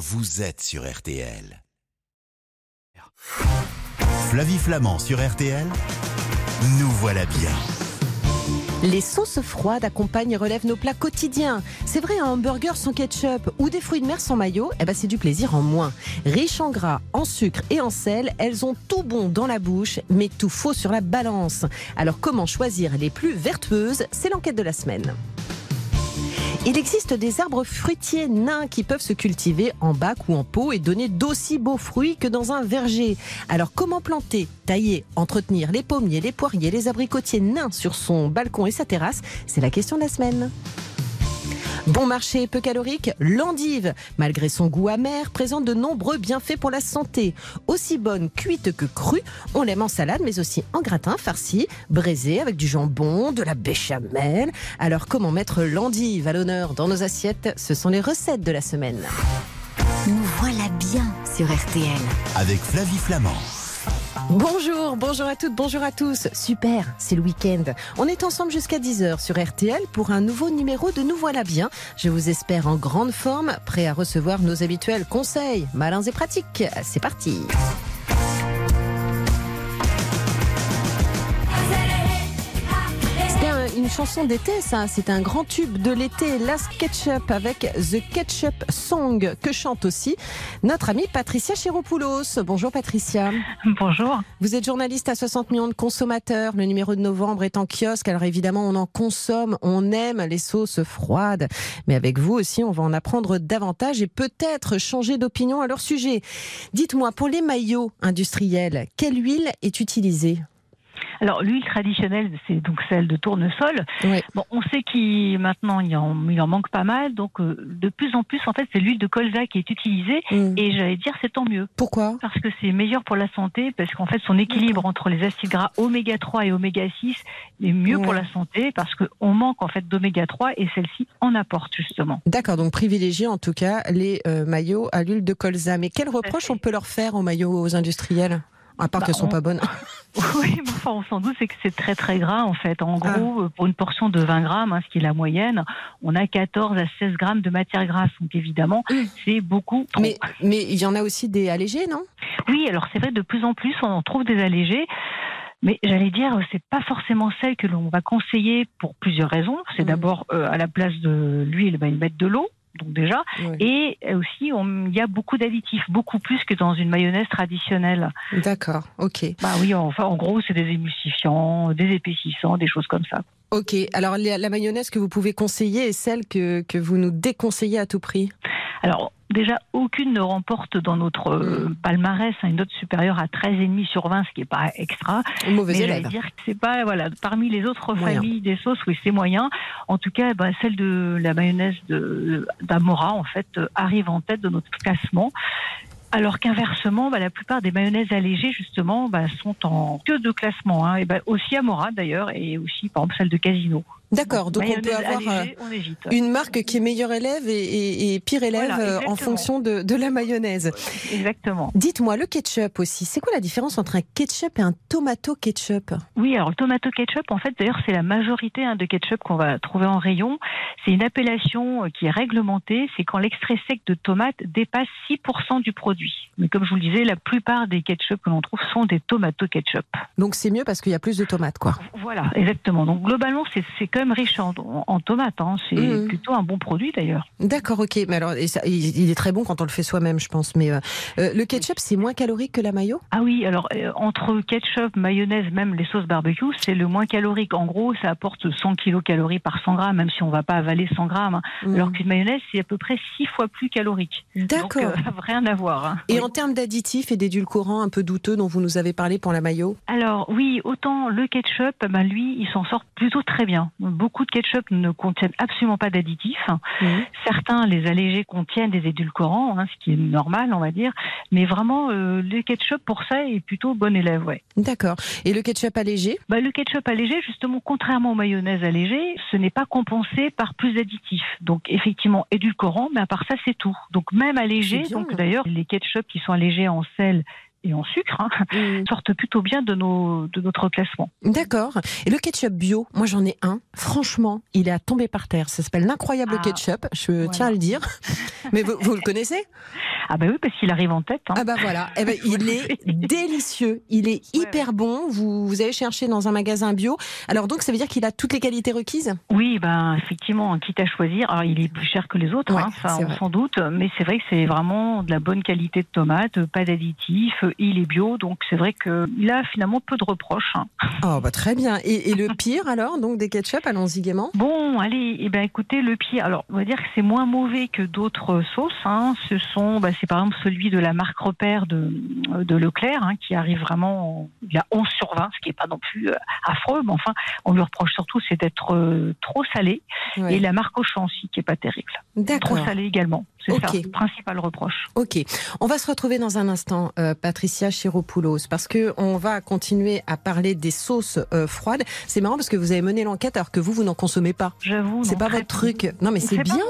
vous êtes sur RTL. Flavie Flamand sur RTL, nous voilà bien. Les sauces froides accompagnent et relèvent nos plats quotidiens. C'est vrai, un hamburger sans ketchup ou des fruits de mer sans maillot, eh ben c'est du plaisir en moins. Riches en gras, en sucre et en sel, elles ont tout bon dans la bouche, mais tout faux sur la balance. Alors comment choisir les plus vertueuses? C'est l'enquête de la semaine. Il existe des arbres fruitiers nains qui peuvent se cultiver en bac ou en pot et donner d'aussi beaux fruits que dans un verger. Alors comment planter, tailler, entretenir les pommiers, les poiriers, les abricotiers nains sur son balcon et sa terrasse? C'est la question de la semaine. Bon marché et peu calorique, l'endive, malgré son goût amer, présente de nombreux bienfaits pour la santé. Aussi bonne cuite que crue, on l'aime en salade, mais aussi en gratin, farci, braisé avec du jambon, de la béchamel. Alors comment mettre l'endive à l'honneur dans nos assiettes? Ce sont les recettes de la semaine. Nous voilà bien sur RTL. Avec Flavie Flamand. Bonjour, bonjour à toutes, bonjour à tous. Super, c'est le week-end. On est ensemble jusqu'à 10h sur RTL pour un nouveau numéro de Nous voilà bien. Je vous espère en grande forme, prêt à recevoir nos habituels conseils, malins et pratiques. C'est parti. Une chanson d'été, ça. C'est un grand tube de l'été, Last Ketchup avec The Ketchup Song que chante aussi notre amie Patricia Chiropoulos. Bonjour Patricia. Bonjour. Vous êtes journaliste à 60 millions de consommateurs. Le numéro de novembre est en kiosque. Alors évidemment, on en consomme, on aime les sauces froides. Mais avec vous aussi, on va en apprendre davantage et peut-être changer d'opinion à leur sujet. Dites-moi, pour les maillots industriels, quelle huile est utilisée? Alors l'huile traditionnelle, c'est donc celle de tournesol. Oui. Bon, on sait qu'il maintenant il en, il en manque pas mal, donc euh, de plus en plus en fait c'est l'huile de colza qui est utilisée Hmm. et j'allais dire c'est tant mieux Pourquoi? Parce que c'est meilleur pour la santé parce qu'en fait son équilibre entre les acides gras oméga 3 et oméga 6 est mieux pour la santé parce qu'on manque en fait d'oméga 3 et celle-ci en apporte justement. D'accord, donc privilégier en tout cas les euh, maillots à l'huile de colza. Mais quel reproche fait. on peut leur faire aux maillots aux industriels? À part Bah, qu'elles sont on- pas bonnes. Oui, mais enfin, on s'en doute, c'est que c'est très très gras en fait. En Ah. gros, pour une portion de 20 grammes, hein, ce qui est la moyenne, on a 14 à 16 grammes de matière grasse. Donc évidemment, Mm. c'est beaucoup trop. Mais mais il y en a aussi des allégés, non? Oui, alors c'est vrai, de plus en plus, on en trouve des allégés. Mais j'allais dire, c'est pas forcément celle que l'on va conseiller pour plusieurs raisons. C'est Mm. d'abord euh, à la place de l'huile, ben, ils mettent de l'eau, donc déjà, et aussi on- il y a beaucoup d'additifs, beaucoup plus que dans une mayonnaise traditionnelle. D'accord, ok. Bah oui, enfin en gros, c'est des émulsifiants, des épaississants, des choses comme ça. Ok, alors la, la mayonnaise que vous pouvez conseiller est celle que, que vous nous déconseillez à tout prix? Alors, déjà, aucune ne remporte dans notre euh, Mm. palmarès hein, une note supérieure à 13,5 sur 20, ce qui n'est pas extra. Mauvais Mais j'allais élève. dire que c'est pas, voilà, parmi les autres Moyen. familles des sauces, oui, c'est moyen. En tout cas, bah, celle de la mayonnaise d'Amora, en fait, euh, arrive en tête de notre classement. Alors qu'inversement, bah, la plupart des mayonnaises allégées, justement, bah, sont en queue de classement. Hein, et bah, aussi Amora, d'ailleurs, et aussi, par exemple, celle de Casino. D'accord, donc on peut avoir euh, allégée, on évite. une marque qui est meilleure élève et, et- et pire élève Voilà, euh, en fonction de, de la mayonnaise. Exactement. Dites-moi, le ketchup aussi, c'est quoi la différence entre un ketchup et un tomato ketchup? Oui, alors le tomato ketchup, en fait, d'ailleurs, c'est la majorité hein, de ketchup qu'on va trouver en rayon. C'est une appellation euh, qui est réglementée. C'est quand l'extrait sec de tomate dépasse 6% du produit. Mais comme je vous le disais, la plupart des ketchup que l'on trouve sont des tomato ketchup. Donc c'est mieux parce qu'il y a plus de tomates, quoi. Voilà, exactement. Donc globalement, c'est c'est quand même riche en, en tomates. hein. C'est Mhm. plutôt un bon produit d'ailleurs. D'accord, ok. Mais alors, ça- il, il est très bon quand on le fait soi-même, je pense. Mais euh, euh, le ketchup, c'est moins calorique que la mayo? Ah oui, alors euh, entre ketchup, mayonnaise, même les sauces barbecue, c'est le moins calorique. En gros, ça apporte 100 kilocalories par 100 grammes, même si on va pas avaler 100 grammes. hein. Mhm. Alors qu'une mayonnaise, c'est à peu près 6 fois plus calorique. Donc, D'accord. euh, rien à voir. hein. Et Oui. en termes d'additifs et d'édulcorants un peu douteux dont vous nous avez parlé pour la mayo? Alors oui, autant le ketchup, ben, lui, il s'en sort plutôt très bien. Beaucoup de ketchup ne contiennent absolument pas d'additifs. Mhm. Certains, les allégés, contiennent des édulcorants, hein, ce qui est normal, on va dire. Mais vraiment, euh, le ketchup, pour ça, est plutôt bon élève, ouais. D'accord. Et le ketchup allégé? Bah, le ketchup allégé, justement, contrairement aux mayonnaises allégées, ce n'est pas compensé par plus d'additifs. Donc, effectivement, édulcorant, mais à part ça, c'est tout. Donc, même allégé, donc d'ailleurs, les ketchup qui sont allégés en sel et en sucre hein, Mhm. sortent plutôt bien de, nos, de notre classement. D'accord. Et le ketchup bio, moi j'en ai un. Franchement, il est à tomber par terre. Ça s'appelle l'incroyable Ah, ketchup. Je voilà. tiens à le dire. Mais vous, vous le connaissez? Ah bah oui, parce qu'il arrive en tête. hein. Ah bah voilà, Eh ben, il est délicieux, il est Ouais, hyper bon. Vous, vous avez cherché dans un magasin bio. Alors donc ça veut dire qu'il a toutes les qualités requises? Oui, ben effectivement, quitte à choisir. Alors il est plus cher que les autres, Ouais, hein, ça on doute, mais c'est vrai que c'est vraiment de la bonne qualité de tomate, pas d'additifs, il est bio, donc c'est vrai qu'il a finalement peu de reproches. Oh bah très bien. Et, et le pire alors, donc des ketchup, allons-y gaiement. Bon, allez, eh ben écoutez, le pied. Alors, on va dire que c'est moins mauvais que d'autres sauces. Hein. Ce sont, bah, c'est par exemple celui de la marque Repère de, de Leclerc, hein, qui arrive vraiment, en- il a 11 sur 20, ce qui est pas non plus euh, affreux, mais enfin, on lui reproche surtout c'est d'être euh, trop salé. Ouais. Et la marque Auchan aussi, qui est pas terrible. Trop salé également. C'est Ok. ça, le principal reproche. Ok, on va se retrouver dans un instant, euh, Patricia Chiropoulos, parce que on va continuer à parler des sauces euh, froides. C'est marrant parce que vous avez mené l'enquête alors que vous, vous n'en consommez pas. J'avoue. C'est pas votre truc. Non, mais c'est bien.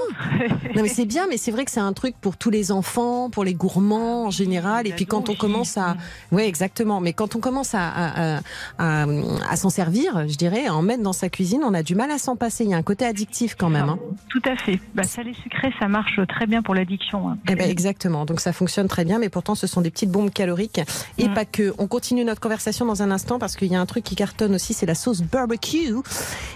Non, mais c'est bien, mais c'est vrai que c'est un truc pour tous les enfants, pour les gourmands en général. Et puis quand on commence à, oui, exactement. Mais quand on commence à, à, à, à- à s'en servir, je dirais, à en mettre dans sa cuisine, on a du mal à s'en passer. Il y a un côté addictif quand même. hein. Tout à fait. Bah, salé sucré, ça marche très bien pour l'addiction. hein. Eh ben exactement. Donc ça fonctionne très bien, mais pourtant ce sont des petites bombes caloriques et Mm. pas que. On continue notre conversation dans un instant parce qu'il y a un truc qui cartonne aussi, c'est la sauce barbecue.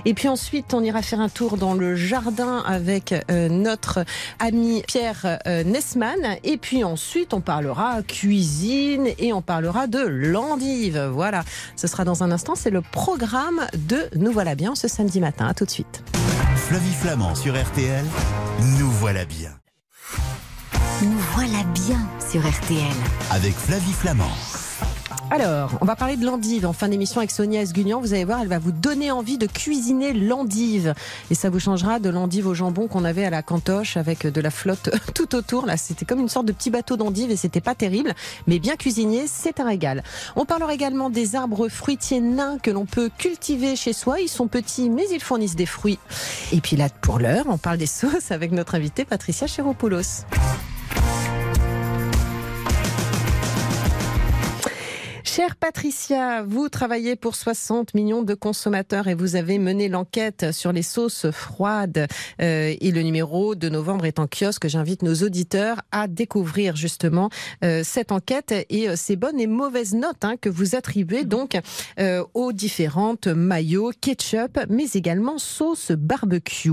Et puis ensuite, on ira faire un tour dans le jardin avec euh, notre ami Pierre euh, Nessman. Et puis ensuite, on parlera cuisine et on parlera de l'endive. Voilà. Ce sera dans un instant. C'est le programme de Nous voilà bien ce samedi matin. À tout de suite. Flavie Flamand sur RTL, nous voilà bien. Nous voilà bien sur RTL. Avec Flavie Flamand. Alors, on va parler de l'endive en fin d'émission avec Sonia Esguignan. Vous allez voir, elle va vous donner envie de cuisiner l'endive. Et ça vous changera de l'endive au jambon qu'on avait à la cantoche avec de la flotte tout autour. Là, c'était comme une sorte de petit bateau d'endive et c'était pas terrible. Mais bien cuisinier, c'est un régal. On parlera également des arbres fruitiers nains que l'on peut cultiver chez soi. Ils sont petits, mais ils fournissent des fruits. Et puis là, pour l'heure, on parle des sauces avec notre invitée Patricia Chéropoulos. Chère Patricia, vous travaillez pour 60 millions de consommateurs et vous avez mené l'enquête sur les sauces froides. Euh, et le numéro de novembre est en kiosque. J'invite nos auditeurs à découvrir justement euh, cette enquête et euh, ces bonnes et mauvaises notes hein, que vous attribuez donc aux différentes maillots, ketchup, mais également sauce barbecue.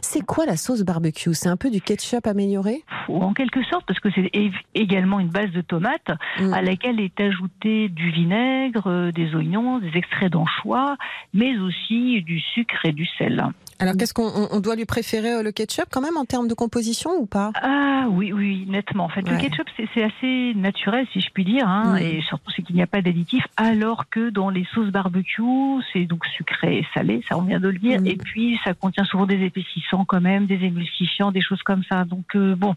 C'est quoi la sauce barbecue? C'est un peu du ketchup amélioré? En quelque sorte, parce que c'est également une base de tomates Mm. à laquelle est ajouté du vinaigre, euh, des oignons, des extraits d'anchois, mais aussi du sucre et du sel. Alors qu'est-ce qu'on on- on doit lui préférer euh, le ketchup quand même en termes de composition ou pas? Ah oui, oui, nettement. En fait, Ouais. le ketchup, c'est assez naturel, si je puis dire, hein, Mm. et surtout c'est qu'il n'y a pas d'additifs, alors que dans les sauces barbecue, c'est donc sucré et salé, ça on vient de le dire, Mm. et puis ça contient souvent des épaississants quand même, des émulsifiants, des choses comme ça. Donc euh, bon,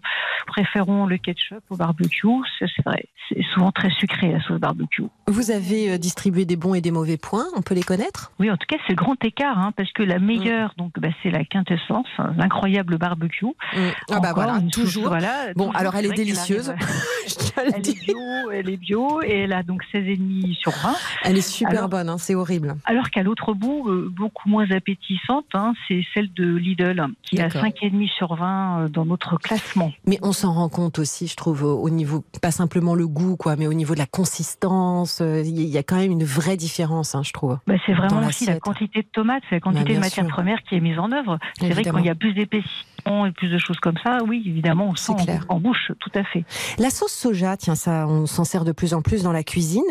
préférons le ketchup au barbecue, c'est vrai. C'est souvent très sucré la sauce barbecue. Vous avez euh, distribué des bons et des mauvais points, on peut les connaître? Oui, en tout cas, c'est le grand écart, hein, parce que la Mm. meilleure, donc, bah, c'est la quintessence, l'incroyable barbecue. Ah bah Encore voilà, toujours. voilà, Bon, toujours, alors elle est qu'elle délicieuse. à le Elle est bio, elle est bio, et elle a donc 16,5 sur 20. Elle est super Alors- bonne, hein, c'est horrible. Alors qu'à l'autre bout, euh, beaucoup moins appétissante, hein, c'est celle de Lidl, qui a D'accord. 5,5 sur 20 euh, dans notre classement. Mais on s'en rend compte aussi, je trouve, au au niveau, pas simplement le goût, quoi, mais au niveau de la consistance, euh, il y a quand même une vraie différence, hein, je trouve. Bah, c'est vraiment aussi la quantité de tomates, c'est la Bah, quantité de matières sûr. premières qui est mise en œuvre. C'est vrai que quand il y a plus d'épaississement et plus de choses comme ça, oui, évidemment, on sent clair. en, en bouche, tout à fait. La sauce soja, tiens, ça, on s'en sert de plus en plus dans la cuisine.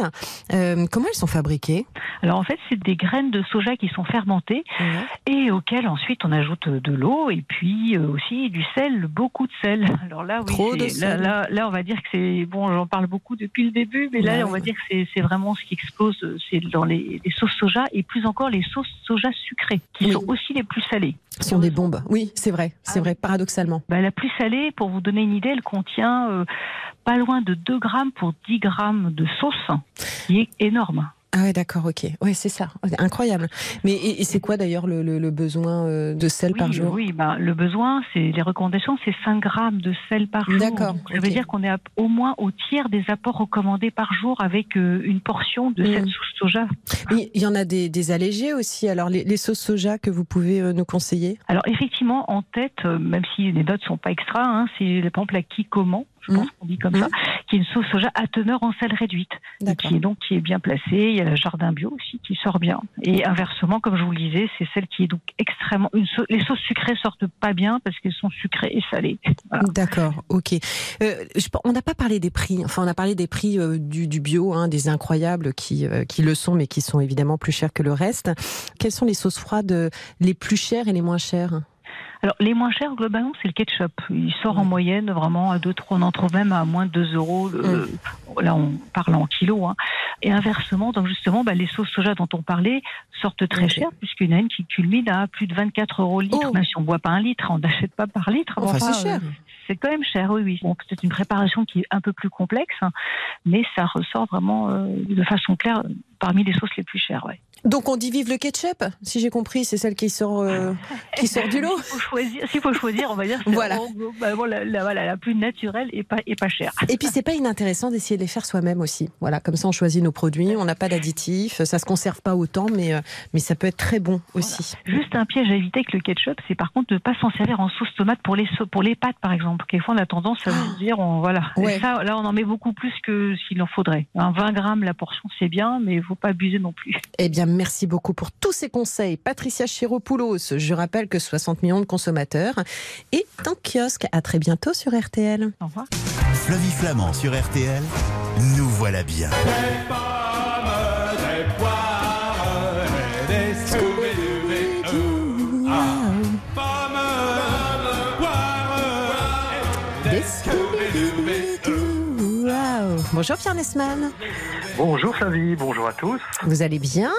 Euh, comment elles sont fabriquées? Alors en fait, c'est des graines de soja qui sont fermentées et auxquelles ensuite on ajoute de l'eau et puis euh, aussi du sel, beaucoup de sel. Alors là, oui, Trop de là, sel. là, là, on va dire que c'est bon. J'en parle beaucoup depuis le début, mais là, on va dire que c'est- vraiment ce qui explose, euh, c'est dans les, les sauces soja et plus encore les sauces soja sucrées, qui Oui. sont aussi les plus salées. Ce sont des bombes. Oui, c'est vrai, c'est Ah vrai, paradoxalement. Bah, la plus salée, pour vous donner une idée, elle contient euh, pas loin de 2 grammes pour 10 grammes de sauce, ce qui est énorme. Ah ouais, d'accord, ok. Ouais, c'est ça. Incroyable. Mais et, c'est quoi d'ailleurs le, le, besoin euh, de sel par jour? Oui, ben, le besoin, c'est les recommandations, c'est 5 grammes de sel par jour. D'accord. Ça veut dire qu'on est au moins au tiers des apports recommandés par jour avec euh, une portion de cette hmm. sauce soja. Il y en a des, des allégés aussi. Alors les, les, sauces soja que vous pouvez euh, nous conseiller? Alors effectivement, en tête, même si les notes sont pas extra, hein, c'est par exemple la Kikoman je pense mmh. qu'on dit comme ça, mmh. qui est une sauce soja à teneur en sel réduite, qui est donc qui est bien placée. Il y a le jardin bio aussi qui sort bien. Et inversement, comme je vous le disais, c'est celle qui est donc extrêmement. Une les sauces sucrées sortent pas bien parce qu'elles sont sucrées et salées. D'accord, ok. Euh, on n'a pas parlé des prix. Enfin, on a parlé des prix euh, du, du, bio, hein, des incroyables qui euh, qui le sont, mais qui sont évidemment plus chers que le reste. Quelles sont les sauces froides les plus chères et les moins chères? Alors, les moins chers, globalement, c'est le ketchup. Il sort en moyenne vraiment à 2, 3, on en trouve même à moins de 2 euros. Euh, là, on parle en kilos. Hein. Et inversement, donc justement, bah, les sauces soja dont on parlait sortent très cher, puisqu'il y en a une qui culmine à plus de 24 euros le litre. Oh. Même si on ne boit pas un litre, on n'achète pas par litre. Enfin, c'est cher. Euh, c'est quand même cher, oui, oui. Bon, c'est une préparation qui est un peu plus complexe, hein, mais ça ressort vraiment euh, de façon claire parmi les sauces les plus chères, ouais. Donc on dit vive le ketchup, si j'ai compris, c'est celle qui sort euh, qui sort du lot. S'il faut choisir, s'il faut choisir, on va dire voilà. Bah, la, la plus naturelle et pas et pas chère. Et puis c'est pas inintéressant d'essayer de les faire soi-même aussi. Voilà, comme ça on choisit nos produits, on n'a pas d'additifs, ça se conserve pas autant, mais euh, mais ça peut être très bon aussi. Juste un piège à éviter avec le ketchup, c'est par contre de pas s'en servir en sauce tomate pour les pour les pâtes par exemple. Quelquefois on a tendance à se dire on, voilà. ça, là on en met beaucoup plus que s'il en faudrait. Un 20 grammes la portion c'est bien, mais il faut pas abuser non plus. Eh bien merci beaucoup pour tous ces conseils. Patricia Chiropoulos, je rappelle que 60 millions de consommateurs et en kiosque. À très bientôt sur RTL. Au revoir. Flavie Flamand sur RTL, nous voilà bien. Bonjour Pierre Nesman. Bonjour Flavie, bonjour à tous. Vous allez bien?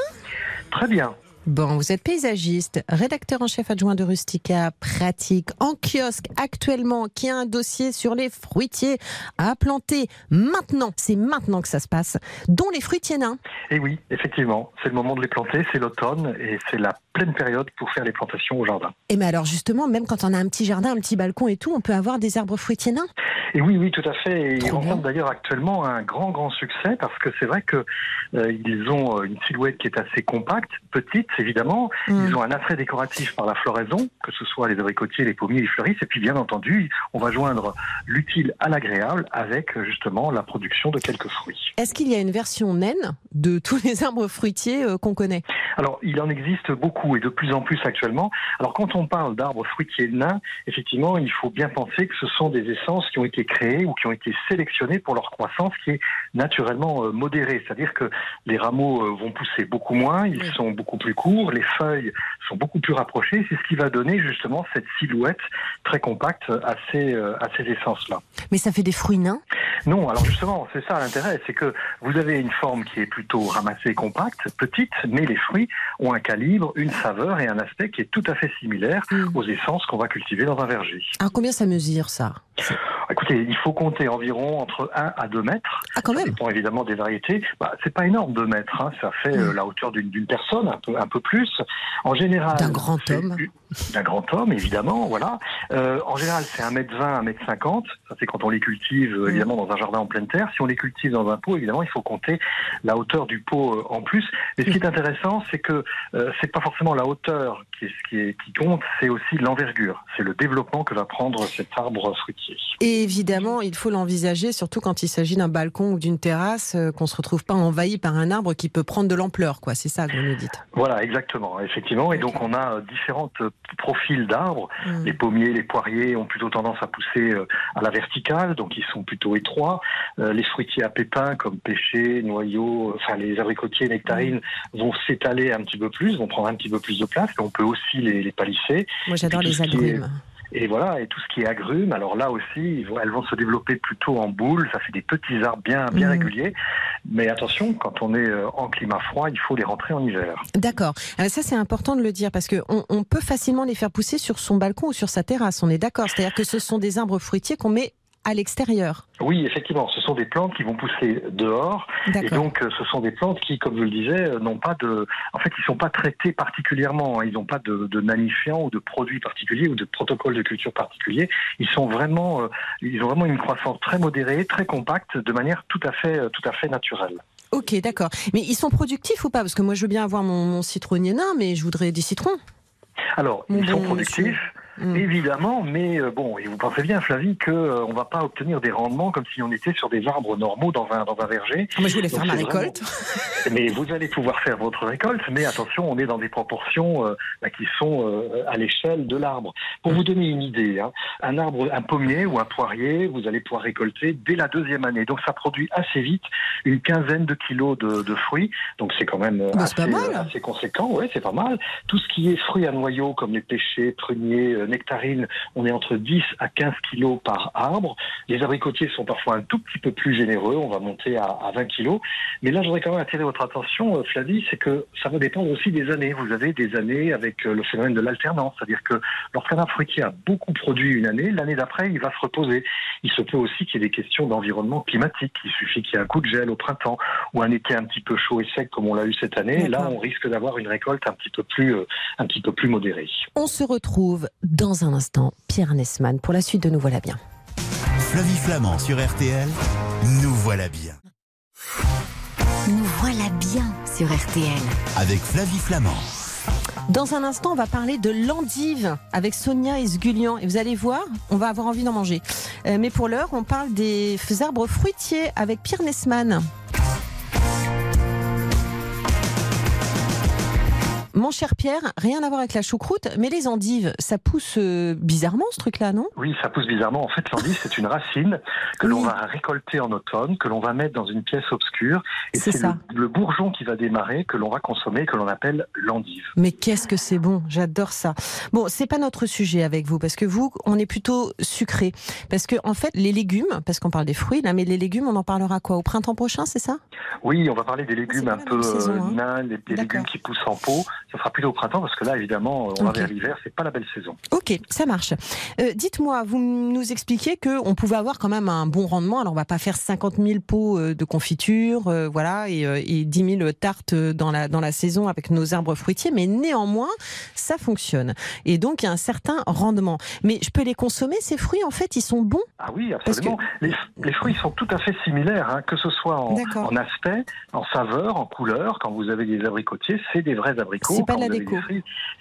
Très bien. Bon, vous êtes paysagiste, rédacteur en chef adjoint de Rustica, pratique en kiosque actuellement, qui a un dossier sur les fruitiers à planter maintenant. C'est maintenant que ça se passe, dont les fruitiers nains. Et eh oui, effectivement, c'est le moment de les planter, c'est l'automne et c'est la pleine période pour faire les plantations au jardin. Et mais alors justement, même quand on a un petit jardin, un petit balcon et tout, on peut avoir des arbres fruitiers nains? Et oui, oui, tout à fait. Et ils rencontrent d'ailleurs actuellement un grand, grand succès parce que c'est vrai que euh, ont euh, une silhouette qui est assez compacte, petite évidemment. Mm. Ils ont un attrait décoratif par la floraison, que ce soit les abricotiers, les pommiers, les fleuristes. Et puis bien entendu, on va joindre l'utile à l'agréable avec justement la production de quelques fruits. Est-ce qu'il y a une version naine de tous les arbres fruitiers euh, qu'on connaît? Alors, il en existe beaucoup et de plus en plus actuellement. Alors, quand on parle d'arbres fruitiers nains, effectivement, il faut bien penser que ce sont des essences qui ont été créées ou qui ont été sélectionnées pour leur croissance qui est naturellement modérée. C'est-à-dire que les rameaux vont pousser beaucoup moins, ils sont beaucoup plus courts, les feuilles sont beaucoup plus rapprochées. C'est ce qui va donner justement cette silhouette très compacte à ces, euh, à ces essences-là. Mais ça fait des fruits nains? Non, alors justement, c'est ça l'intérêt, c'est que vous avez une forme qui est plutôt ramassée, compacte, petite, mais les fruits ont un calibre, une saveur et un aspect qui est tout à fait similaire hmm. aux essences qu'on va cultiver dans un verger. Alors combien ça mesure ça? Écoutez, il faut compter environ entre 1 à 2 mètres. Ah, quand même. Ça dépend évidemment des variétés. Bah, c'est pas énorme 2 mètres. Hein. Ça fait euh, hmm. la hauteur d'une personne, un peu, un peu plus. En général. D'un grand homme. D'un grand homme, évidemment, voilà. Euh, en général, c'est 1 mètre 20, 1 mètre 50. Ça, c'est quand on les cultive, euh, évidemment, dans un jardin en pleine terre. Si on les cultive dans un pot, évidemment, il faut compter la hauteur du pot en plus. Mais ce qui est intéressant, c'est que c'est pas forcément la hauteur qui, qui, qui compte, c'est aussi l'envergure. C'est le développement que va prendre cet arbre fruitier. Et évidemment, il faut l'envisager, surtout quand il s'agit d'un balcon ou d'une terrasse, euh, qu'on se retrouve pas envahi par un arbre qui peut prendre de l'ampleur, quoi. C'est ça que vous nous dites. Voilà, exactement, effectivement. Et donc on a euh, euh, profils d'arbres. Hmm. Les pommiers, les poiriers ont plutôt tendance à pousser à la verticale, donc ils sont plutôt étroits. les fruitiers à pépins comme pêcher, noyaux, enfin les abricotiers, nectarines hmm. vont s'étaler un petit peu plus, vont prendre un petit peu plus de place. Et on peut aussi les, les palisser. Moi j'adore les agrumes. Et voilà, et tout ce qui est agrumes, alors là aussi, elles vont se développer plutôt en boule. Ça fait des petits arbres bien, bien mmh. réguliers. Mais attention, quand on est euh, en climat froid, il faut les rentrer en hiver. D'accord. Euh, ça, c'est important de le dire parce qu'on on peut facilement les faire pousser sur son balcon ou sur sa terrasse. On est d'accord. C'est-à-dire que ce sont des arbres fruitiers qu'on met à l'extérieur. Oui, effectivement, ce sont des plantes qui vont pousser dehors. Et donc, euh, ce sont des plantes qui, comme je le disais, euh, n'ont pas de. En fait, ils ne sont pas traités particulièrement. Hein. Ils n'ont pas de, de nanifiants ou de produits particuliers ou de protocoles de culture particuliers. Ils sont vraiment. Euh, ils ont vraiment une croissance très modérée, très compacte, de manière tout à fait, tout à fait naturelle. Ok, d'accord. Mais ils sont productifs ou pas? Parce que moi, je veux bien avoir mon, citronnier nain, mais je voudrais des citrons. Alors, ils sont productifs. Mm. Évidemment, mais euh, bon, et vous pensez bien, Flavie, qu'on euh, ne va pas obtenir des rendements comme si on était sur des arbres normaux dans un, dans un verger. Ah, moi, je voulais faire ma récolte. mais vous allez pouvoir faire votre récolte, mais attention, on est dans des proportions euh, bah, qui sont à l'échelle de l'arbre. Pour mm. vous donner une idée, hein, un arbre, un pommier ou un poirier, vous allez pouvoir récolter dès la deuxième année. Donc ça produit assez vite une quinzaine de kilos de, de fruits. Donc c'est quand même bah, assez, assez, conséquent. Oui, c'est pas mal. Tout ce qui est fruits à noyaux, comme les pêchers, pruniers, nectarines, on est entre 10 à 15 kilos par arbre. Les abricotiers sont parfois un tout petit peu plus généreux, on va monter à, 20 kilos. Mais là, je voudrais quand même attirer votre attention, euh, Flavie, c'est que ça va dépendre aussi des années. Vous avez des années avec euh, le phénomène de l'alternance, c'est-à-dire que lorsqu'un arbre fruitier a beaucoup produit une année, l'année d'après, il va se reposer. Il se peut aussi qu'il y ait des questions d'environnement climatique. Il suffit qu'il y ait un coup de gel au printemps ou un été un petit peu chaud et sec comme on l'a eu cette année. Là, on risque d'avoir une récolte un petit peu plus, euh, un petit peu plus modérée. On se retrouve dans un instant, Pierre Nesman, pour la suite de Nous voilà bien. Flavie Flamand sur RTL, Nous voilà bien. Nous voilà bien sur RTL. Avec Flavie Flamand. Dans un instant, on va parler de l'endive avec Sonia et Sgulian. Et vous allez voir, on va avoir envie d'en manger. Euh, mais pour l'heure, on parle des arbres fruitiers avec Pierre Nesman. Mon cher Pierre, rien à voir avec la choucroute, mais les endives, ça pousse euh, bizarrement ce truc-là, non? Oui, ça pousse bizarrement. En fait, l'endive, c'est une racine que l'on va récolter en automne, que l'on va mettre dans une pièce obscure. Et c'est le, bourgeon qui va démarrer, que l'on va consommer, que l'on appelle l'endive. Mais qu'est-ce que c'est bon J'adore ça. Bon, c'est pas notre sujet avec vous, parce que vous, on est plutôt sucré. Parce que, en fait, les légumes, parce qu'on parle des fruits, là, mais les légumes, on en parlera quoi Au printemps prochain, c'est ça? Oui, on va parler des légumes un peu euh, hein. nains, des légumes qui poussent en pot ce sera plutôt au printemps parce que là, évidemment, on va vers l'hiver, c'est pas la belle saison. Ok, ça marche. Euh, dites-moi, vous nous expliquez qu'on pouvait avoir quand même un bon rendement. Alors, on va pas faire 50 000 pots euh, de confiture, euh, voilà, et, et 10 000 tartes dans la, dans la saison avec nos arbres fruitiers, mais néanmoins, ça fonctionne. Et donc, il y a un certain rendement. Mais je peux les consommer, ces fruits, en fait, ils sont bons? Ah oui, absolument. Les, fruits sont tout à fait similaires, hein, que ce soit en, en, aspect, en saveur, en couleur. Quand vous avez des abricotiers, c'est des vrais abricots c'est pas de la déco.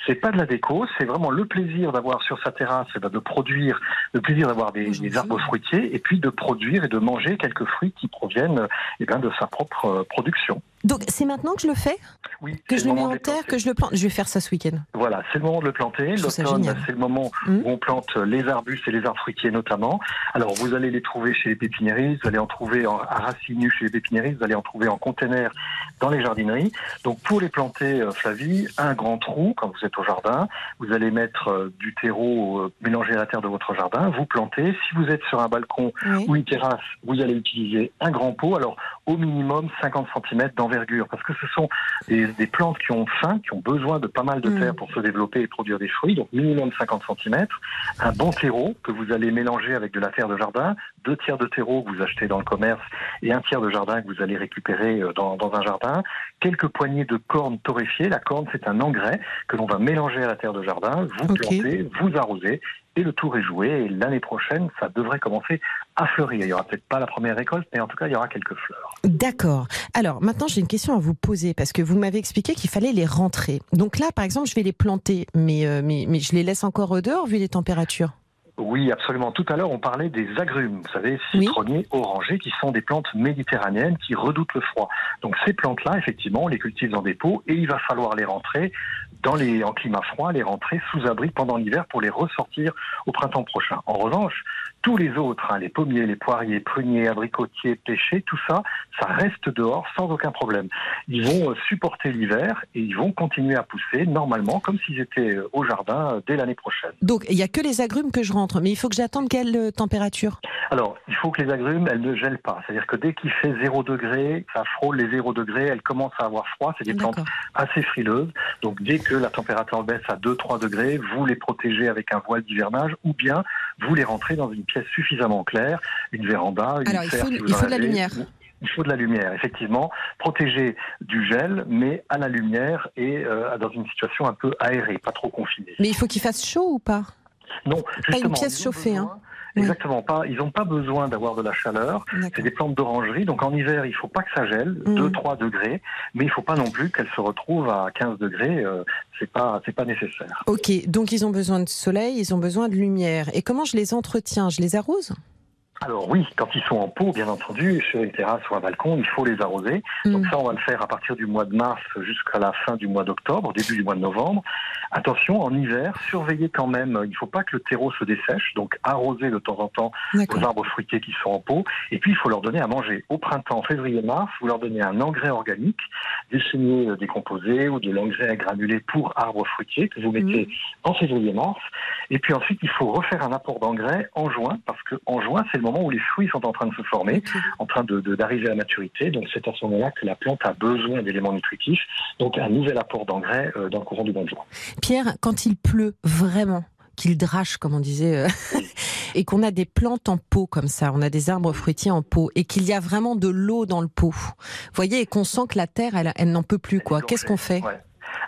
C'est pas de la déco, c'est vraiment le plaisir d'avoir sur sa terrasse, eh ben, de produire, le plaisir d'avoir des, arbres fruitiers et puis de produire et de manger quelques fruits qui proviennent eh ben, de sa propre euh, production. Donc c'est maintenant que je le fais Oui. Que je le mets en terre, que je le plante Je vais faire ça ce week-end. Voilà, c'est le moment de le planter. L'automne, c'est le moment mmh. où on plante les arbustes et les arbres fruitiers notamment. Alors vous allez les trouver chez les pépiniéristes, vous allez en trouver en, à racines nues chez les pépiniéristes, vous allez en trouver en container dans les jardineries. Donc pour les planter, euh, Flavie, un grand trou quand vous êtes au jardin, vous allez mettre euh, du terreau euh, mélangé à la terre de votre jardin, vous plantez. Si vous êtes sur un balcon ou une terrasse, vous allez utiliser un grand pot. Alors au minimum 50 cm d'envergure, parce que ce sont des, plantes qui ont faim, qui ont besoin de pas mal de mm. terre pour se développer et produire des fruits, donc minimum 50 cm, un bon terreau que vous allez mélanger avec de la terre de jardin, deux tiers de terreau que vous achetez dans le commerce et un tiers de jardin que vous allez récupérer euh, dans, dans un jardin, quelques poignées de cornes torréfiées, la corne c'est un engrais que l'on va mélanger à la terre de jardin, vous plantez, vous arrosez et le tour est joué. Et l'année prochaine, ça devrait commencer à fleurir. Il n'y aura peut-être pas la première récolte, mais en tout cas, il y aura quelques fleurs. D'accord. Alors maintenant, j'ai une question à vous poser parce que vous m'avez expliqué qu'il fallait les rentrer. Donc là, par exemple, je vais les planter, mais, euh, mais, mais je les laisse encore dehors vu les températures? Oui, absolument. Tout à l'heure, on parlait des agrumes, vous savez, citronniers, orangers, qui sont des plantes méditerranéennes qui redoutent le froid. Donc ces plantes-là, effectivement, on les cultive dans des pots et il va falloir les rentrer dans les, en climat froid, les rentrer sous abri pendant l'hiver pour les ressortir au printemps prochain. En revanche, tous les autres, hein, les pommiers, les poiriers, pruniers, abricotiers, pêchers, tout ça, ça reste dehors sans aucun problème. Ils vont euh, supporter l'hiver et ils vont continuer à pousser normalement comme s'ils étaient euh, au jardin euh, dès l'année prochaine. Donc il n'y a que les agrumes que je rentre, mais il faut que j'attende quelle température? Alors, il faut que les agrumes, elles ne gèlent pas. C'est-à-dire que dès qu'il fait 0 degré, ça frôle les 0 degrés, elles commencent à avoir froid. C'est des plantes assez frileuses. Donc dès que la température baisse à 2-3 degrés, vous les protégez avec un voile d'hivernage ou bien vous les rentrez dans une pièce suffisamment claire, une véranda, une Alors, il faut, si vous il en faut de la lumière. Il faut de la lumière, effectivement, protégé du gel, mais à la lumière et euh, dans une situation un peu aérée, pas trop confinée. Mais il faut qu'il fasse chaud ou pas? Non, une justement, pièce ils ont chauffée, hein. Exactement, pas. Ils n'ont pas besoin d'avoir de la chaleur. C'est des plantes d'orangerie, donc en hiver, il faut pas que ça gèle, Mm. 2-3 degrés, mais il faut pas non plus qu'elles se retrouvent à 15 degrés. euh, c'est pas, c'est pas nécessaire. Ok, donc ils ont besoin de soleil, ils ont besoin de lumière. Et comment je les entretiens? Je les arrose? Alors oui, quand ils sont en pot, bien entendu, sur une terrasse ou un balcon, il faut les arroser. Donc Mm. ça, on va le faire à partir du mois de mars jusqu'à la fin du mois d'octobre, début du mois de novembre. Attention, en hiver, surveillez quand même. Il ne faut pas que le terreau se dessèche, donc arroser de temps en temps aux arbres fruitiers qui sont en pot. Et puis, il faut leur donner à manger. Au printemps, février-mars, vous leur donnez un engrais organique, des semis euh, décomposés ou de l'engrais granulé pour arbres fruitiers que vous mettez en février-mars. Et puis ensuite, il faut refaire un apport d'engrais en juin, parce que en juin, c'est le moment où les fruits sont en train de se former, en train de- de- d'arriver à maturité. Donc, c'est à ce moment-là que la plante a besoin d'éléments nutritifs. Donc, un nouvel apport d'engrais euh, dans le courant du de juin. Pierre, quand il pleut vraiment, qu'il drache, comme on disait, euh, et qu'on a des plantes en pot comme ça, on a des arbres fruitiers en pot, et qu'il y a vraiment de l'eau dans le pot, voyez, et qu'on sent que la terre, elle, elle n'en peut plus, quoi. Qu'est-ce qu'on fait? Ouais.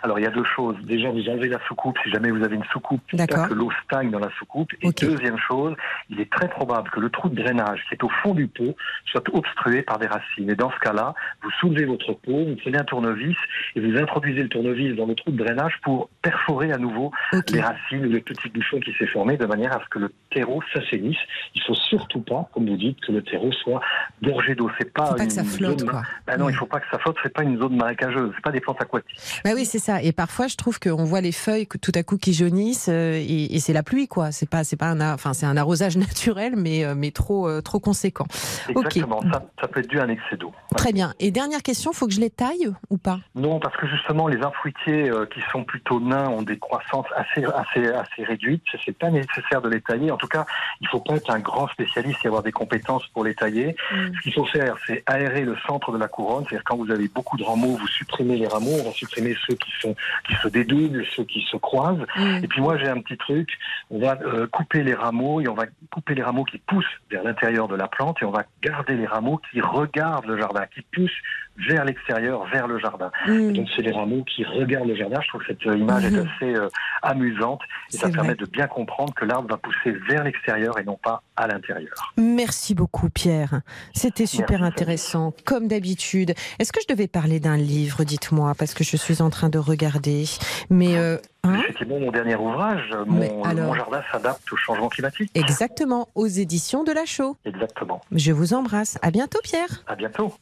Alors, il y a deux choses. Déjà, vous enlevez la soucoupe si jamais vous avez une soucoupe, que l'eau stagne dans la soucoupe. Et deuxième chose, il est très probable que le trou de drainage qui est au fond du pot soit obstrué par des racines. Et dans ce cas-là, vous soulevez votre pot, vous prenez un tournevis et vous introduisez le tournevis dans le trou de drainage pour perforer à nouveau les racines ou les petits bouchons qui s'est formé de manière à ce que le terreau s'assainisse. Il faut surtout pas, comme vous dites, que le terreau soit gorgé d'eau. C'est pas, Faut pas une que ça flotte, zone- quoi. Ah non, Ouais. il faut pas que ça flotte. C'est pas une zone marécageuse. C'est pas des plantes aquatiques. Bah oui, c'est ça. Et parfois, je trouve qu'on voit les feuilles tout à coup qui jaunissent, euh, et, et c'est la pluie, quoi. C'est pas, c'est pas un, enfin, c'est un arrosage naturel, mais euh, mais trop, euh, trop conséquent. Exactement. Ça, ça peut être dû à un excès d'eau. Très bien. Et dernière question, faut que je les taille ou pas? Non, parce que justement, les arbres fruitiers euh, qui sont plutôt nains ont des croissances assez, assez, assez réduites. C'est pas nécessaire de les tailler. En tout cas, il faut pas être un grand spécialiste et avoir des compétences pour les tailler. Ce qu'il faut faire, c'est aérer le centre de la couronne. C'est-à-dire quand vous avez beaucoup de rameaux, vous supprimez les rameaux. On va supprimer ceux qui sont qui se dédoublent, ceux qui se croisent. Mm. Et puis moi, j'ai un petit truc. On va euh, couper les rameaux et on va couper les rameaux qui poussent vers l'intérieur de la plante et on va garder les rameaux qui regardent le jardin, qui poussent vers l'extérieur, vers le jardin. Mm. Donc c'est les rameaux qui regardent le jardin. Je trouve que cette euh, image est Mhm. assez euh, amusante et ça permet de bien comprendre que l'arbre va pousser vers l'extérieur et non pas à l'intérieur. Merci beaucoup, Pierre. C'était super Merci, intéressant, comme d'habitude. Est-ce que je devais parler d'un livre, dites-moi, parce que je suis en train de regarder. Mais euh, hein Effectivement, mon dernier ouvrage, mon, alors mon jardin s'adapte au changement climatique. exactement, aux éditions de la Chaux. Exactement. Je vous embrasse. À bientôt, Pierre. À bientôt.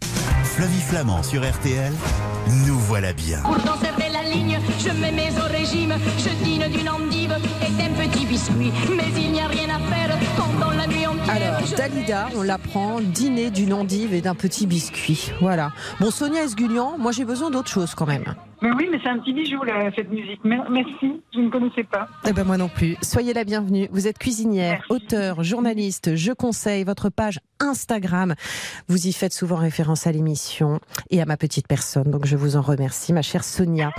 Flavie Flamand sur RTL, nous voilà bien. Pourtant la ligne, je mets mes au régime, je dîne d'une endive et d'un petit biscuit. Mais il n'y a rien à faire pendant la nuit entière. Alors, Dalida, on l'apprend, dîner d'une endive et d'un petit biscuit. Voilà. Bon, Sonia Esgulian, moi j'ai besoin d'autre chose quand même. Mais oui, mais c'est un petit bijou, là, cette musique. Mer- Merci, je ne connaissais pas. Eh ben moi non plus. Soyez la bienvenue. Vous êtes cuisinière, Merci. auteur, journaliste. Je conseille votre page Instagram. Vous y faites souvent référence à l'émission et à ma petite personne. Donc je vous en remercie, ma chère Sonia.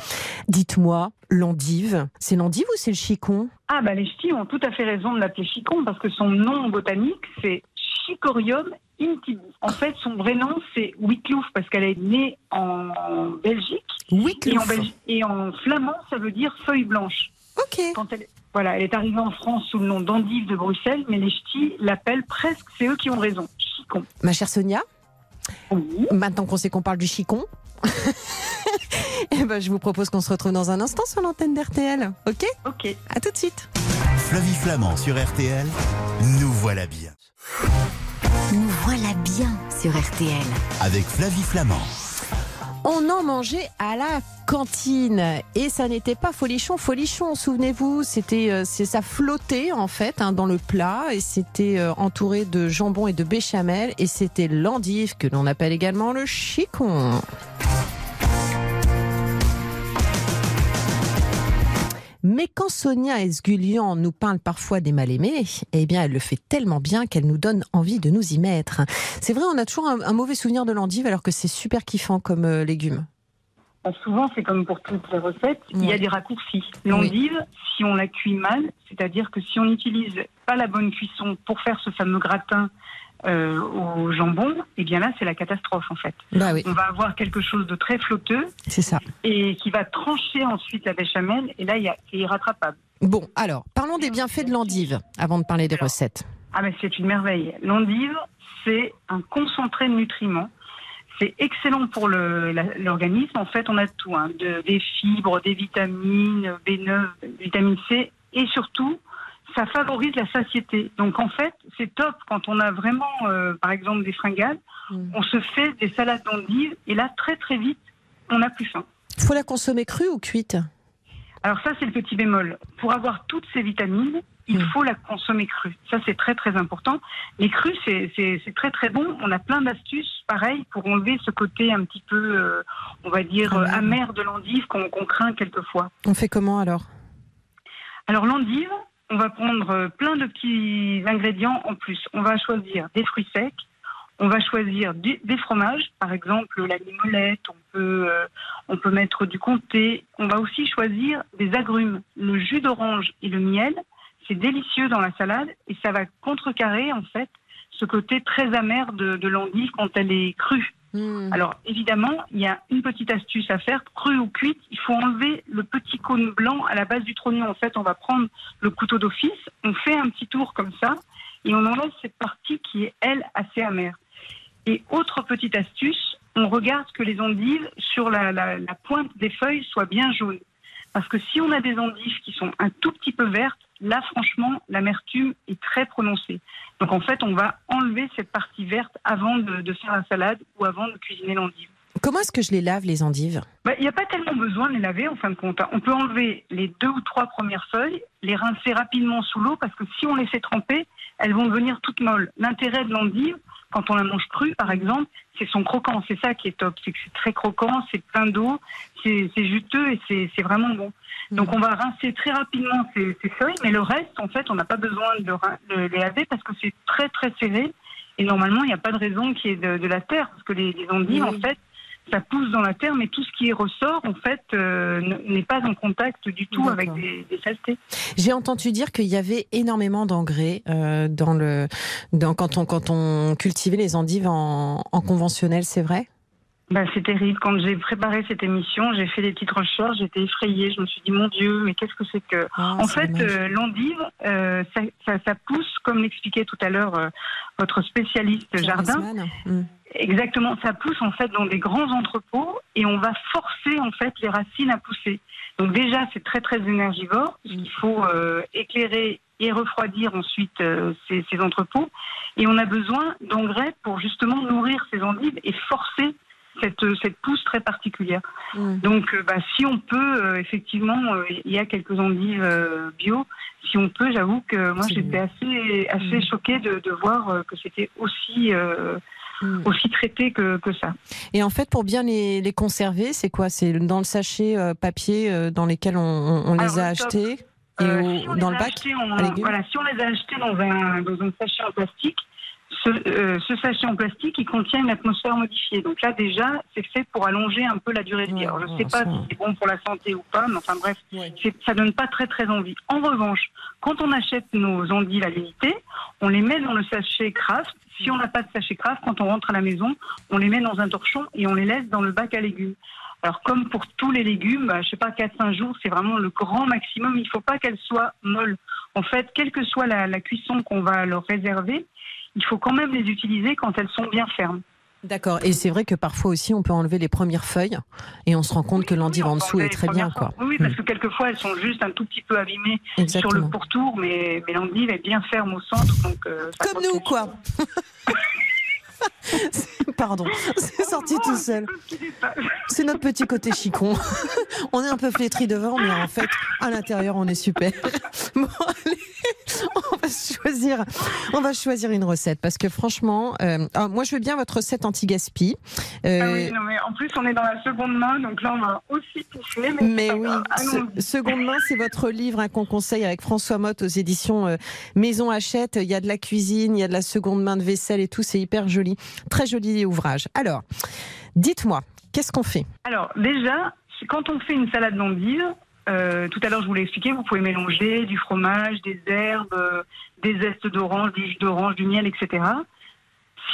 Dites-moi, l'endive, c'est l'endive ou c'est le chicon? Ah, bah les ch'tis ont tout à fait raison de l'appeler chicon, parce que son nom botanique, c'est Chicorium intibus. En fait, son vrai nom, c'est Wicklouf, parce qu'elle est née en Belgique. Et en, Wicklouf. Belgi- et en flamand, ça veut dire feuille blanche. Ok. Quand elle, voilà, elle est arrivée en France sous le nom d'endive de Bruxelles, mais les ch'tis l'appellent presque, c'est eux qui ont raison, chicon. Ma chère Sonia, Oui. maintenant qu'on sait qu'on parle du chicon, eh ben, je vous propose qu'on se retrouve dans un instant sur l'antenne d'RTL. Ok? Ok. À tout de suite. Flavie Flamand sur RTL, nous voilà bien. Nous voilà bien sur RTL. Avec Flavie Flamand. On en mangeait à la cantine et ça n'était pas folichon, folichon. Souvenez-vous, c'était, euh, ça flottait en fait hein, dans le plat et c'était euh, entouré de jambon et de béchamel et c'était l'endive que l'on appelle également le chicon. Quand Sonia Esgulian nous parle parfois des mal-aimés, eh bien, elle le fait tellement bien qu'elle nous donne envie de nous y mettre. C'est vrai, on a toujours un, un mauvais souvenir de l'endive alors que c'est super kiffant comme euh, légume. bah, souvent, c'est comme pour toutes les recettes, il y a des raccourcis. L'endive, si on la cuit mal, c'est-à-dire que si on n'utilise pas la bonne cuisson pour faire ce fameux gratin euh, au jambon, eh bien là, c'est la catastrophe en fait. Bah oui, On va avoir quelque chose de très flotteux c'est ça. et qui va trancher ensuite la béchamel, et là, c'est irrattrapable. Bon, alors, parlons des bienfaits de l'endive avant de parler des Alors. recettes. Ah mais c'est une merveille. L'endive, c'est un concentré de nutriments. C'est excellent pour l'organisme. En fait, on a tout, hein, de- des fibres, des vitamines, B9, vitamine C, et surtout, ça favorise la satiété. Donc en fait, c'est top quand on a vraiment, euh, par exemple, des fringales. Mm. On se fait des salades d'endive, et là, très très vite, on n'a plus faim. Faut la consommer crue ou cuite? Alors ça, c'est le petit bémol. Pour avoir toutes ces vitamines, il Mm. faut la consommer crue. Ça, c'est très très important. Les crues, c'est- c'est c'est très très bon. On a plein d'astuces, pareil, pour enlever ce côté un petit peu, euh, on va dire, euh, Amer. amer de l'endive qu'on qu'on craint quelquefois. On fait comment alors? Alors l'endive, on va prendre euh, plein de petits ingrédients en plus. On va choisir des fruits secs, on va choisir des fromages, par exemple la limolette, on peut, euh, on peut mettre du comté. On va aussi choisir des agrumes. Le jus d'orange et le miel, c'est délicieux dans la salade et ça va contrecarrer en fait ce côté très amer de, de quand elle est crue. Hmm. Alors évidemment, il y a une petite astuce à faire, crue ou cuite, il faut enlever le petit cône blanc à la base du trognon. En fait, on va prendre le couteau d'office, on fait un petit tour comme ça, et on enlève cette partie qui est, elle, assez amère. Et autre petite astuce, on regarde que les endives, sur la, la- pointe des feuilles, soient bien jaunes. Parce que si on a des endives qui sont un tout petit peu vertes, là, franchement, l'amertume est très prononcée. Donc, en fait, on va enlever cette partie verte avant de, de faire la salade ou avant de cuisiner l'endive. Comment est-ce que je les lave, les endives? Bah, Il n'y a pas tellement besoin de les laver, en fin de compte. On peut enlever les deux ou trois premières feuilles, les rincer rapidement sous l'eau, parce que si on les fait tremper, elles vont devenir toutes molles. L'intérêt de l'endive, quand on la mange crue, par exemple, c'est son croquant. C'est ça qui est top. C'est que c'est très croquant, c'est plein d'eau, c'est juteux et c'est vraiment bon. Donc on va rincer très rapidement ces, ces feuilles, mais le reste, en fait, on n'a pas besoin de, le de les laver parce que c'est très très serré. Et normalement, il n'y a pas de raison qu'il y ait de, de la terre, parce que les, les Oui. en fait, ça pousse dans la terre, mais tout ce qui ressort, en fait, euh, n'est pas en contact du tout avec des, des saletés. J'ai entendu dire qu'il y avait énormément d'engrais euh, dans le, dans, quand, on, quand on cultivait les endives en, en conventionnel, c'est vrai? Bah, c'est terrible. Quand j'ai préparé cette émission, j'ai fait des petites recherches, j'étais effrayée. Je me suis dit, mon Dieu, mais qu'est-ce que c'est que... Ah, En fait, euh, l'endive, euh, ça, ça- ça pousse, comme l'expliquait tout à l'heure euh, votre spécialiste Pierre jardin. Hmm. Exactement, ça pousse en fait dans des grands entrepôts et on va forcer en fait les racines à pousser. Donc déjà, c'est très très énergivore. Il faut euh, éclairer et refroidir ensuite euh, ces, ces entrepôts. Et on a besoin d'engrais pour justement nourrir ces endives et forcer cette, cette pousse très particulière. Donc, euh, bah, si on peut, euh, effectivement, euh, il y a quelques endives euh, bio. Si on peut, j'avoue que moi, j'étais assez, assez choquée de, de voir euh, que c'était aussi, euh, aussi traité que, que ça. Et en fait, pour bien les, les conserver, c'est quoi? C'est dans le sachet euh, papier euh, dans lesquels on, on- on les a achetés et Euh, au- si on dans les le bac achetés légumes? voilà, si on les a achetés dans un, dans un sachet en plastique, ce, euh, ce sachet en plastique, il contient une atmosphère modifiée. Donc là, déjà, c'est fait pour allonger un peu la durée de vie. Alors, je ne sais pas si c'est bon pour la santé ou pas, mais enfin bref, ça donne pas très très envie. En revanche, quand on achète nos endives à l'unité, on les met dans le sachet craft. Si on n'a pas de sachet craft, quand on rentre à la maison, on les met dans un torchon et on les laisse dans le bac à légumes. Alors comme pour tous les légumes, bah, je sais pas, 4-5 jours, c'est vraiment le grand maximum. Il ne faut pas qu'elles soient molles. En fait, quelle que soit la, la cuisson qu'on va leur réserver, il faut quand même les utiliser quand elles sont bien fermes. D'accord. Et c'est vrai que parfois aussi, on peut enlever les premières feuilles et on se rend compte que l'endive Oui, en dessous est très bien, quoi. Oui, parce que quelquefois elles sont juste un tout petit peu abîmées sur le pourtour, mais, mais l'endive est bien ferme au centre. Donc, euh, Comme nous, quoi. Pardon, c'est sorti tout seul. C'est notre petit côté chicon. On est un peu flétri devant, mais en fait, à l'intérieur, on est super. Bon, allez, on va choisir, on va choisir une recette parce que franchement, euh, alors, moi, je veux bien votre recette anti-gaspi. Euh, Ah oui, non, mais en plus, on est dans la seconde main, donc là, on va aussi toucher. Mais, oui, seconde main, c'est votre livre hein, qu'on conseille avec François Motte aux éditions euh, Maison Hachette. Il y a de la cuisine, il y a de la seconde main de vaisselle et tout, c'est hyper joli. Très joli ouvrage. Alors, dites-moi, Qu'est-ce qu'on fait? Alors déjà, quand on fait une salade d'endive, euh, tout à l'heure je vous l'ai expliqué, vous pouvez mélanger du fromage, des herbes, euh, des zestes d'orange, du jus d'orange, du miel, etc.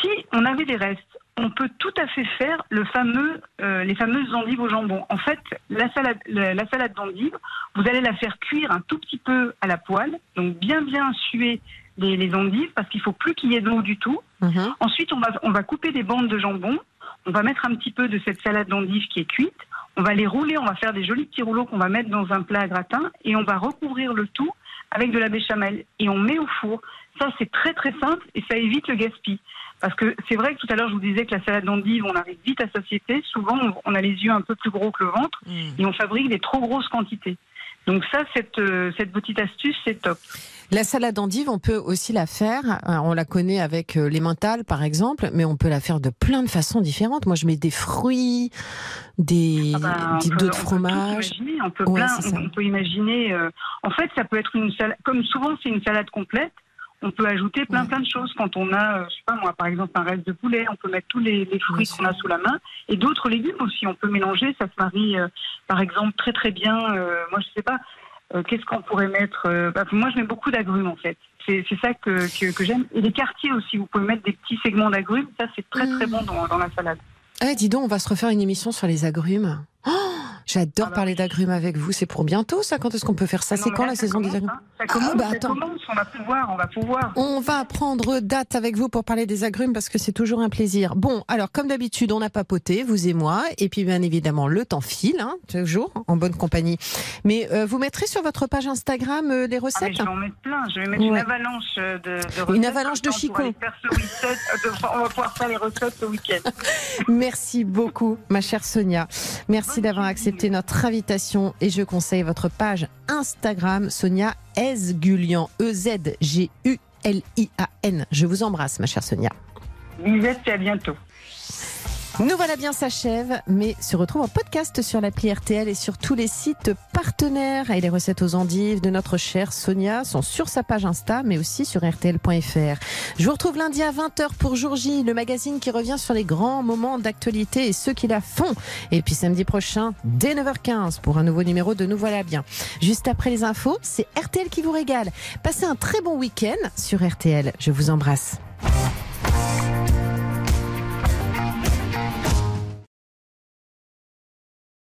Si on avait des restes, on peut tout à fait faire le fameux, euh, les fameuses endives au jambon. En fait, la salade, la, la salade d'endive, vous allez la faire cuire un tout petit peu à la poêle, donc bien bien suer les, les endives parce qu'il faut plus qu'il y ait d'eau du tout. Mhm. Ensuite, on va, on va couper des bandes de jambon. On va mettre un petit peu de cette salade d'endive qui est cuite. On va les rouler, on va faire des jolis petits rouleaux qu'on va mettre dans un plat à gratin et on va recouvrir le tout avec de la béchamel et on met au four. Ça, c'est très très simple et ça évite le gaspillage. Parce que c'est vrai que tout à l'heure, je vous disais que la salade d'endive, on arrive vite à satiété. Souvent, on- on a les yeux un peu plus gros que le ventre et on fabrique des trop grosses quantités. Donc ça, cette, euh, cette petite astuce, c'est top. La salade d'endive, on peut aussi la faire. euh, On la connaît avec euh, les mentales, par exemple, mais on peut la faire de plein de façons différentes. Moi, je mets des fruits, des Ah ben, des- on peut- d'autres on peut imaginer, On peut, Ouais, plein- c'est ça. on peut imaginer. euh, en fait, ça peut être une salade. Comme souvent, c'est une salade complète. On peut ajouter plein Ouais. plein de choses. Quand on a, euh, je sais pas moi, par exemple un reste de poulet, on peut mettre tous les, les fruits qu'on a sous la main et d'autres légumes aussi. On peut mélanger. Ça se marie, euh, par exemple, très très bien. euh, moi, je sais pas. euh, Qu'est-ce qu'on pourrait mettre bah, Moi, je mets beaucoup d'agrumes en fait. C'est ça que, que, que j'aime. Et les quartiers aussi. Vous pouvez mettre des petits segments d'agrumes. Ça, c'est très très Mm. bon dans, dans la salade. Eh, dis donc, on va se refaire une émission sur les agrumes. Oh, J'adore Ah bah parler d'agrumes avec vous. C'est pour bientôt, ça Quand est-ce qu'on peut faire ça? Ah C'est quand là, la ça saison des agrumes? hein. Ça Ah, bah, attends. commence. On va pouvoir, on va pouvoir. On va prendre date avec vous pour parler des agrumes parce que c'est toujours un plaisir. Bon, alors comme d'habitude, on a papoté, vous et moi, et puis bien évidemment le temps file, hein, toujours en bonne compagnie. Mais euh, vous mettrez sur votre page Instagram euh, les Ah, mais recettes? je vais en mettre plein. Je vais mettre une Ouais. avalanche euh, de, de recettes. Une avalanche de chicons. Euh, On va pouvoir faire les recettes ce week-end. Merci beaucoup, ma chère Sonia. Merci Bonne d'avoir accepté notre invitation et je conseille votre page Instagram Sonia Esgulian E Z G U L I A N. Je vous embrasse, ma chère Sonia. Lisette, et à bientôt. Nous voilà bien s'achève, mais se retrouve en podcast sur l'appli RTL et sur tous les sites partenaires. Et les recettes aux endives de notre chère Sonia sont sur sa page Insta, mais aussi sur RTL.fr. Je vous retrouve lundi à 20h pour Jour J, le magazine qui revient sur les grands moments d'actualité et ceux qui la font. Et puis samedi prochain, dès 9h15, pour un nouveau numéro de Nous voilà bien. Juste après les infos, c'est RTL qui vous régale. Passez un très bon week-end sur RTL. Je vous embrasse.